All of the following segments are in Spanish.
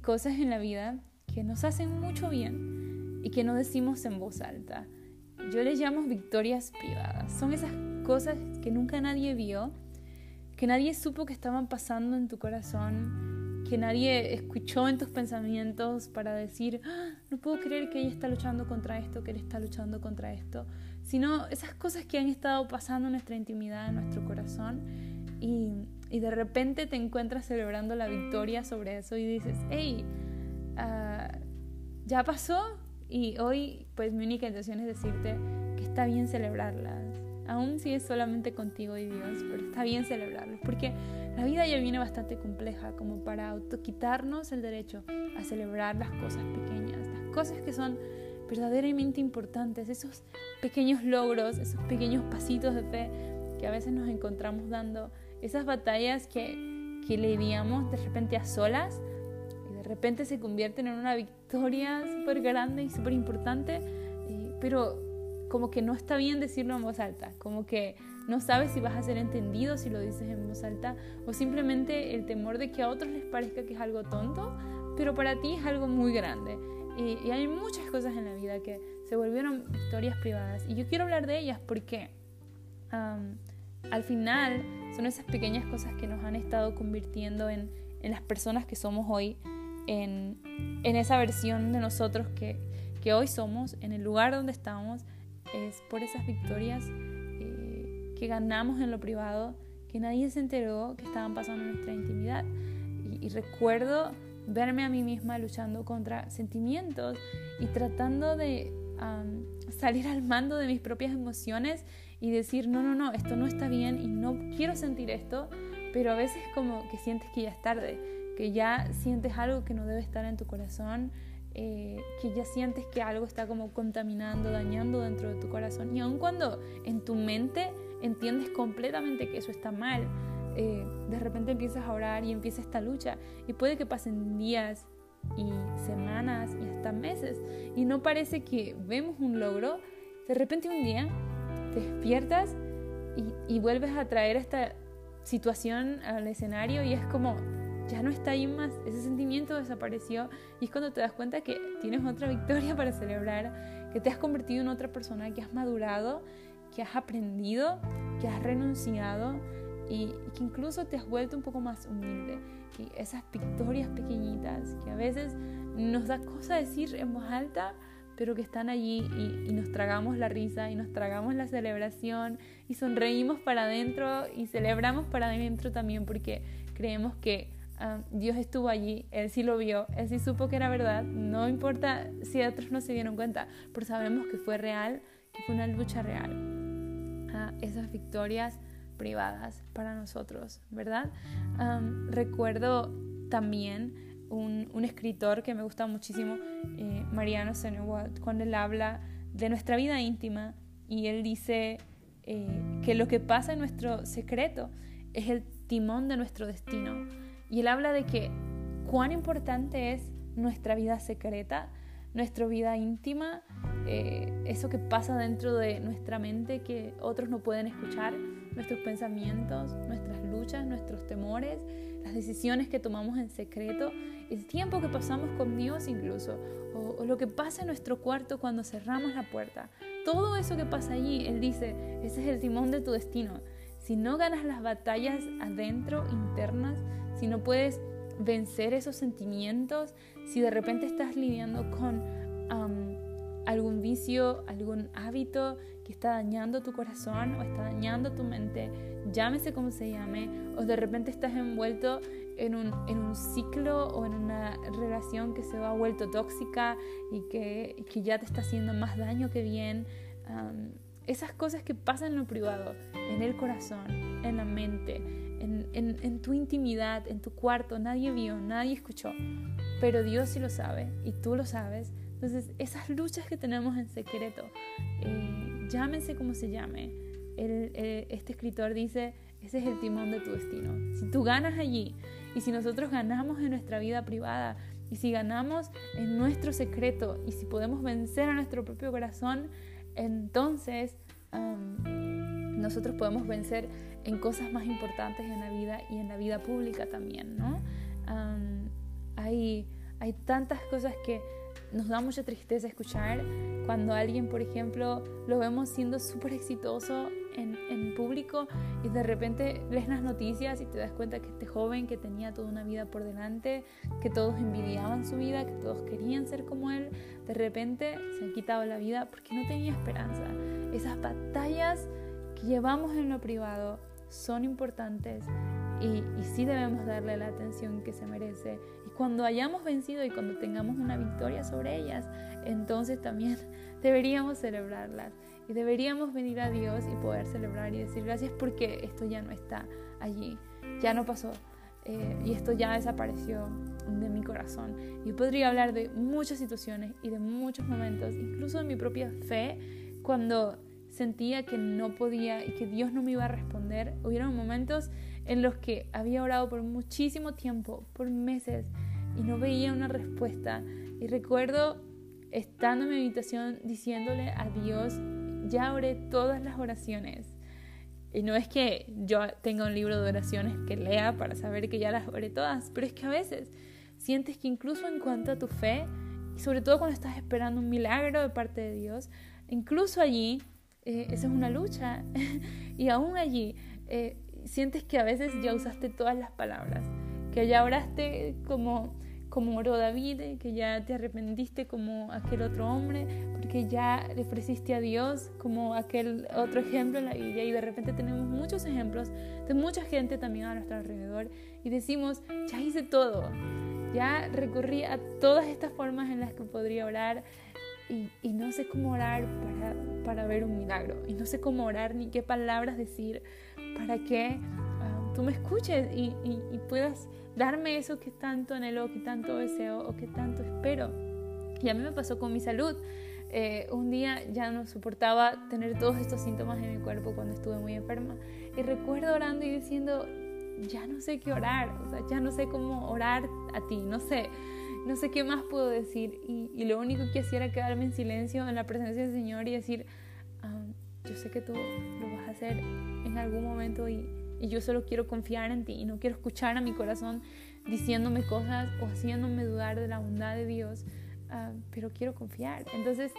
cosas en la vida que nos hacen mucho bien y que no decimos en voz alta. Yo les llamo victorias privadas. Son esas cosas que nunca nadie vio, que nadie supo que estaban pasando en tu corazón, que nadie escuchó en tus pensamientos para decir, ah, no puedo creer que ella está luchando contra esto, que él está luchando contra esto, sino esas cosas que han estado pasando en nuestra intimidad, en nuestro corazón, y, y de repente te encuentras celebrando la victoria sobre eso y dices, hey, uh, ya pasó, y hoy pues mi única intención es decirte que está bien celebrarlas, aún si es solamente contigo y Dios, pero está bien celebrarlas, porque la vida ya viene bastante compleja como para autoquitarnos el derecho a celebrar las cosas pequeñas, las cosas que son verdaderamente importantes, esos pequeños logros, esos pequeños pasitos de fe que a veces nos encontramos dando, esas batallas que, que lidiamos de repente a solas y de repente se convierten en una victoria súper grande y súper importante, pero como que no está bien decirlo en voz alta, como que no sabes si vas a ser entendido si lo dices en voz alta o simplemente el temor de que a otros les parezca que es algo tonto, pero para ti es algo muy grande. Y, hay muchas cosas en la vida que se volvieron historias privadas. Y yo quiero hablar de ellas porque al final son esas pequeñas cosas que nos han estado convirtiendo en, en las personas que somos hoy, en, en esa versión de nosotros que, que, hoy somos, en el lugar donde estamos. Es por esas victorias eh, que ganamos en lo privado, que nadie se enteró que estaban pasando en nuestra intimidad. y, y recuerdo verme a mí misma luchando contra sentimientos y tratando de salir al mando de mis propias emociones y decir, no, no, no, esto no está bien y no quiero sentir esto, pero a veces como que sientes que ya es tarde, que ya sientes algo que no debe estar en tu corazón, eh, que ya sientes que algo está como contaminando, dañando dentro de tu corazón. Y aun cuando en tu mente entiendes completamente que eso está mal, eh, de repente empiezas a orar y empieza esta lucha y puede que pasen días y semanas y hasta meses. Y no parece que vemos un logro, de repente un día despiertas y, y vuelves a traer esta situación al escenario y es como ya no está ahí más, ese sentimiento desapareció y es cuando te das cuenta que tienes otra victoria para celebrar, que te has convertido en otra persona, que has madurado, que has aprendido, que has renunciado y, que incluso te has vuelto un poco más humilde. Y esas victorias pequeñitas que a veces nos da cosa decir en voz alta, pero que están allí y, nos tragamos la risa y nos tragamos la celebración y sonreímos para adentro y celebramos para adentro también porque creemos que ah, Dios estuvo allí, Él sí lo vio, Él sí supo que era verdad, no importa si otros no se dieron cuenta, pero sabemos que fue real, que fue una lucha real. Ah, esas victorias privadas para nosotros, ¿verdad? recuerdo también un, escritor que me gusta muchísimo, eh, Mariano Senewald, cuando él habla de nuestra vida íntima y él dice eh, que lo que pasa en nuestro secreto es el timón de nuestro destino. Y él habla de que cuán importante es nuestra vida secreta, nuestra vida íntima, eh, eso que pasa dentro de nuestra mente que otros no pueden escuchar nuestros pensamientos, nuestras luchas, nuestros temores, las decisiones que tomamos en secreto, el tiempo que pasamos con Dios incluso, o, lo que pasa en nuestro cuarto cuando cerramos la puerta. Todo eso que pasa allí, Él dice, ese es el timón de tu destino. Si no ganas las batallas adentro, internas, si no puedes vencer esos sentimientos, si de repente estás lidiando con algún vicio, algún hábito que está dañando tu corazón o está dañando tu mente, llámese como se llame, o de repente estás envuelto en un, en un ciclo o en una relación que se ha vuelto tóxica y que, que ya te está haciendo más daño que bien. esas cosas que pasan en lo privado, en el corazón, en la mente, en, en, en, tu intimidad, en tu cuarto, nadie vio, nadie escuchó, pero Dios sí lo sabe y tú lo sabes entonces, esas luchas que tenemos en secreto, eh, llámense como se llame, eh, este escritor dice, ese es el timón de tu destino. Si tú ganas allí y si nosotros ganamos en nuestra vida privada y si ganamos en nuestro secreto y si podemos vencer a nuestro propio corazón, entonces nosotros podemos vencer en cosas más importantes en la vida y en la vida pública también, ¿no? hay Hay tantas cosas que nos da mucha tristeza escuchar cuando alguien, por ejemplo, lo vemos siendo súper exitoso en, en, público y de repente lees las noticias y te das cuenta que este joven que tenía toda una vida por delante, que todos envidiaban su vida, que todos querían ser como él, de repente se han quitado la vida porque no tenía esperanza. Esas batallas que llevamos en lo privado son importantes y, y sí debemos darle la atención que se merece cuando hayamos vencido y cuando tengamos una victoria sobre ellas, entonces también deberíamos celebrarlas y deberíamos venir a Dios y poder celebrar y decir gracias porque esto ya no está allí, ya no pasó eh, y esto ya desapareció de mi corazón. Y podría hablar de muchas situaciones y de muchos momentos, incluso de mi propia fe, cuando sentía que no podía y que Dios no me iba a responder. Hubieron momentos en los que había orado por muchísimo tiempo, por meses, y no veía una respuesta. Y recuerdo estando en mi habitación diciéndole a Dios, ya oré todas las oraciones. Y no es que yo tenga un libro de oraciones que lea para saber que ya las oré todas, pero es que a veces sientes que incluso en cuanto a tu fe, y sobre todo cuando estás esperando un milagro de parte de Dios, incluso allí, eh, esa es una lucha. y aún allí, eh, sientes que a veces ya usaste todas las palabras, que ya oraste como como oró David, que ya te arrepentiste como aquel otro hombre, porque ya le ofreciste a Dios como aquel otro ejemplo en la Biblia y de repente tenemos muchos ejemplos de mucha gente también a nuestro alrededor y decimos, ya hice todo, ya recurrí a todas estas formas en las que podría orar y, y no sé cómo orar para, para, ver un milagro y no sé cómo orar ni qué palabras decir para que uh, tú me escuches y, puedas darme eso que tanto anhelo, que tanto deseo o que tanto espero. Y a mí me pasó con mi salud. Eh, un día ya no soportaba tener todos estos síntomas en mi cuerpo cuando estuve muy enferma. Y recuerdo orando y diciendo, ya no sé qué orar, o sea, ya no sé cómo orar a ti, no sé, no sé qué más puedo decir. Y, lo único que hacía era quedarme en silencio en la presencia del Señor y decir, ah, yo sé que tú lo vas a hacer en algún momento y, y yo solo quiero confiar en ti y no quiero escuchar a mi corazón diciéndome cosas o haciéndome dudar de la bondad de Dios, ah, pero quiero confiar. Entonces,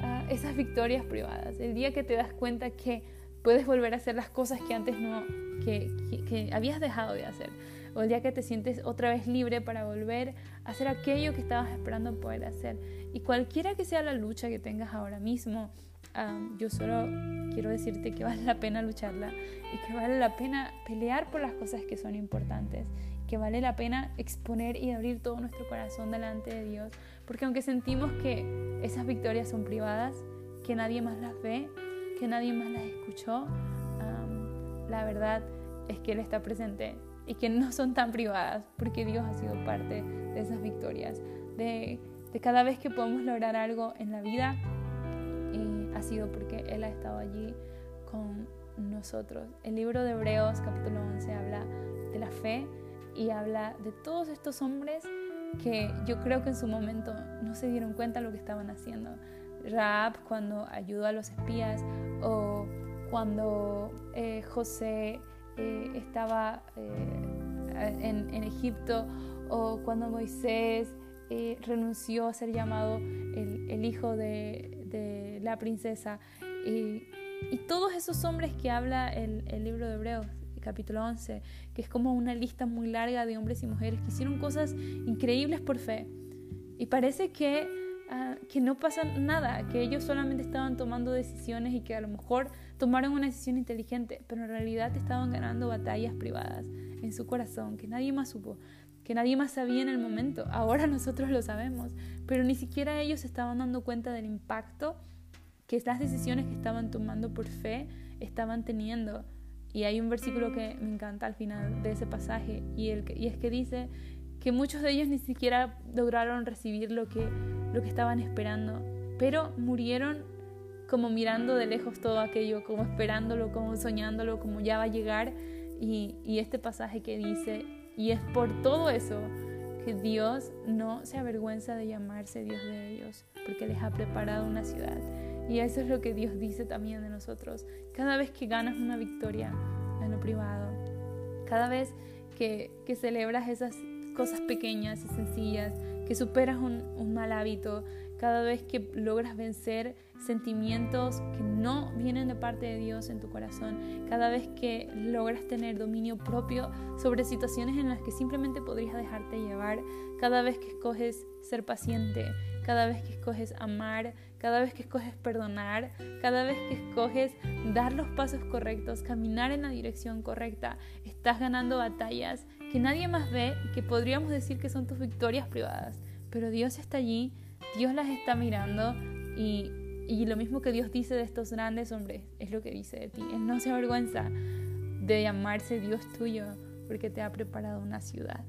uh, esas victorias privadas, el día que te das cuenta que puedes volver a hacer las cosas que antes no, que, que, habías dejado de hacer, o el día que te sientes otra vez libre para volver a hacer aquello que estabas esperando poder hacer. Y cualquiera que sea la lucha que tengas ahora mismo, yo solo quiero decirte que vale la pena lucharla y que vale la pena pelear por las cosas que son importantes, que vale la pena exponer y abrir todo nuestro corazón delante de Dios, porque aunque sentimos que esas victorias son privadas, que nadie más las ve, que nadie más las escuchó, la verdad es que Él está presente y que no son tan privadas, porque Dios ha sido parte de esas victorias, de, de cada vez que podemos lograr algo en la vida, ha sido porque Él ha estado allí con nosotros. El libro de Hebreos capítulo 11 habla de la fe y habla de todos estos hombres que yo creo que en su momento no se dieron cuenta de lo que estaban haciendo. Raab cuando ayudó a los espías o cuando eh, José eh, estaba eh, en, Egipto o cuando Moisés renunció a ser llamado el, hijo de, la princesa. Y, y, todos esos hombres que habla el, el libro de Hebreos, capítulo 11, que es como una lista muy larga de hombres y mujeres que hicieron cosas increíbles por fe. Y parece que, uh, que no pasa nada, que ellos solamente estaban tomando decisiones y que a lo mejor tomaron una decisión inteligente, pero en realidad estaban ganando batallas privadas en su corazón que nadie más supo que nadie más sabía en el momento. Ahora nosotros lo sabemos, pero ni siquiera ellos estaban dando cuenta del impacto que estas decisiones que estaban tomando por fe estaban teniendo. Y hay un versículo que me encanta al final de ese pasaje y es que dice que muchos de ellos ni siquiera lograron recibir lo que, lo que estaban esperando, pero murieron como mirando de lejos todo aquello, como esperándolo, como soñándolo, como ya va a llegar. Y, y este pasaje que dice, y es por todo eso que Dios no se avergüenza de llamarse Dios de ellos, porque les ha preparado una ciudad. Y eso es lo que Dios dice también de nosotros. Cada vez que ganas una victoria en lo privado, cada vez que, que celebras esas cosas pequeñas y sencillas que superas un, un mal hábito, cada vez que logras vencer sentimientos que no vienen de parte de Dios en tu corazón, cada vez que logras tener dominio propio sobre situaciones en las que simplemente podrías dejarte llevar, cada vez que escoges ser paciente, cada vez que escoges amar, cada vez que escoges perdonar, cada vez que escoges dar los pasos correctos, caminar en la dirección correcta, estás ganando batallas que nadie más ve y que podríamos decir que son tus victorias privadas. Pero Dios está allí, Dios las está mirando y, y lo mismo que Dios dice de estos grandes hombres es lo que dice de ti. Él no se avergüenza de llamarse Dios tuyo porque te ha preparado una ciudad.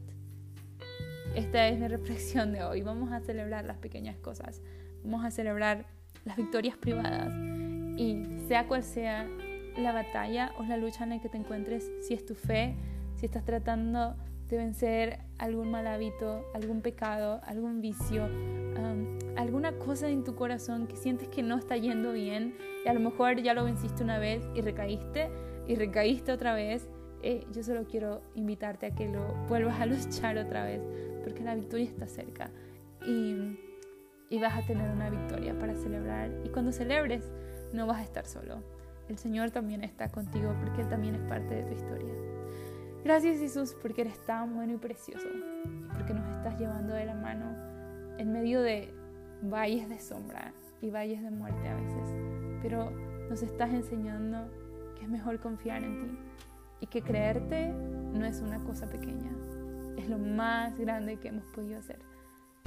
Esta es la reflexión de hoy. Vamos a celebrar las pequeñas cosas. Vamos a celebrar las victorias privadas. Y sea cual sea la batalla o la lucha en la que te encuentres, si es tu fe, si estás tratando de vencer algún mal hábito, algún pecado, algún vicio, alguna cosa en tu corazón que sientes que no está yendo bien y a lo mejor ya lo venciste una vez y recaíste y recaíste otra vez, eh, yo solo quiero invitarte a que lo vuelvas a luchar otra vez porque la victoria está cerca y, y vas a tener una victoria para celebrar. Y cuando celebres, no vas a estar solo. El Señor también está contigo porque Él también es parte de tu historia. Gracias Jesús porque eres tan bueno y precioso y porque nos estás llevando de la mano en medio de valles de sombra y valles de muerte a veces. Pero nos estás enseñando que es mejor confiar en ti y que creerte no es una cosa pequeña, es lo más grande que hemos podido hacer.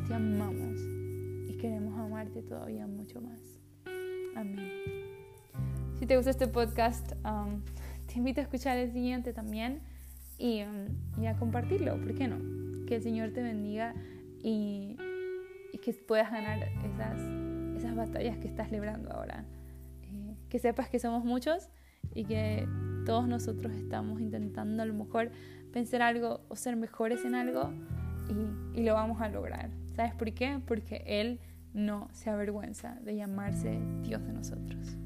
Te amamos y queremos amarte todavía mucho más. Amén. Si te gusta este podcast, um, te invito a escuchar el siguiente también y, um, a compartirlo, ¿por qué no? Que el Señor te bendiga y, que puedas ganar esas, esas batallas que estás librando ahora. Eh, que sepas que somos muchos y que todos nosotros estamos intentando a lo mejor pensar algo o ser mejores en algo y, y lo vamos a lograr. ¿Sabes por qué? Porque Él no se avergüenza de llamarse Dios de nosotros.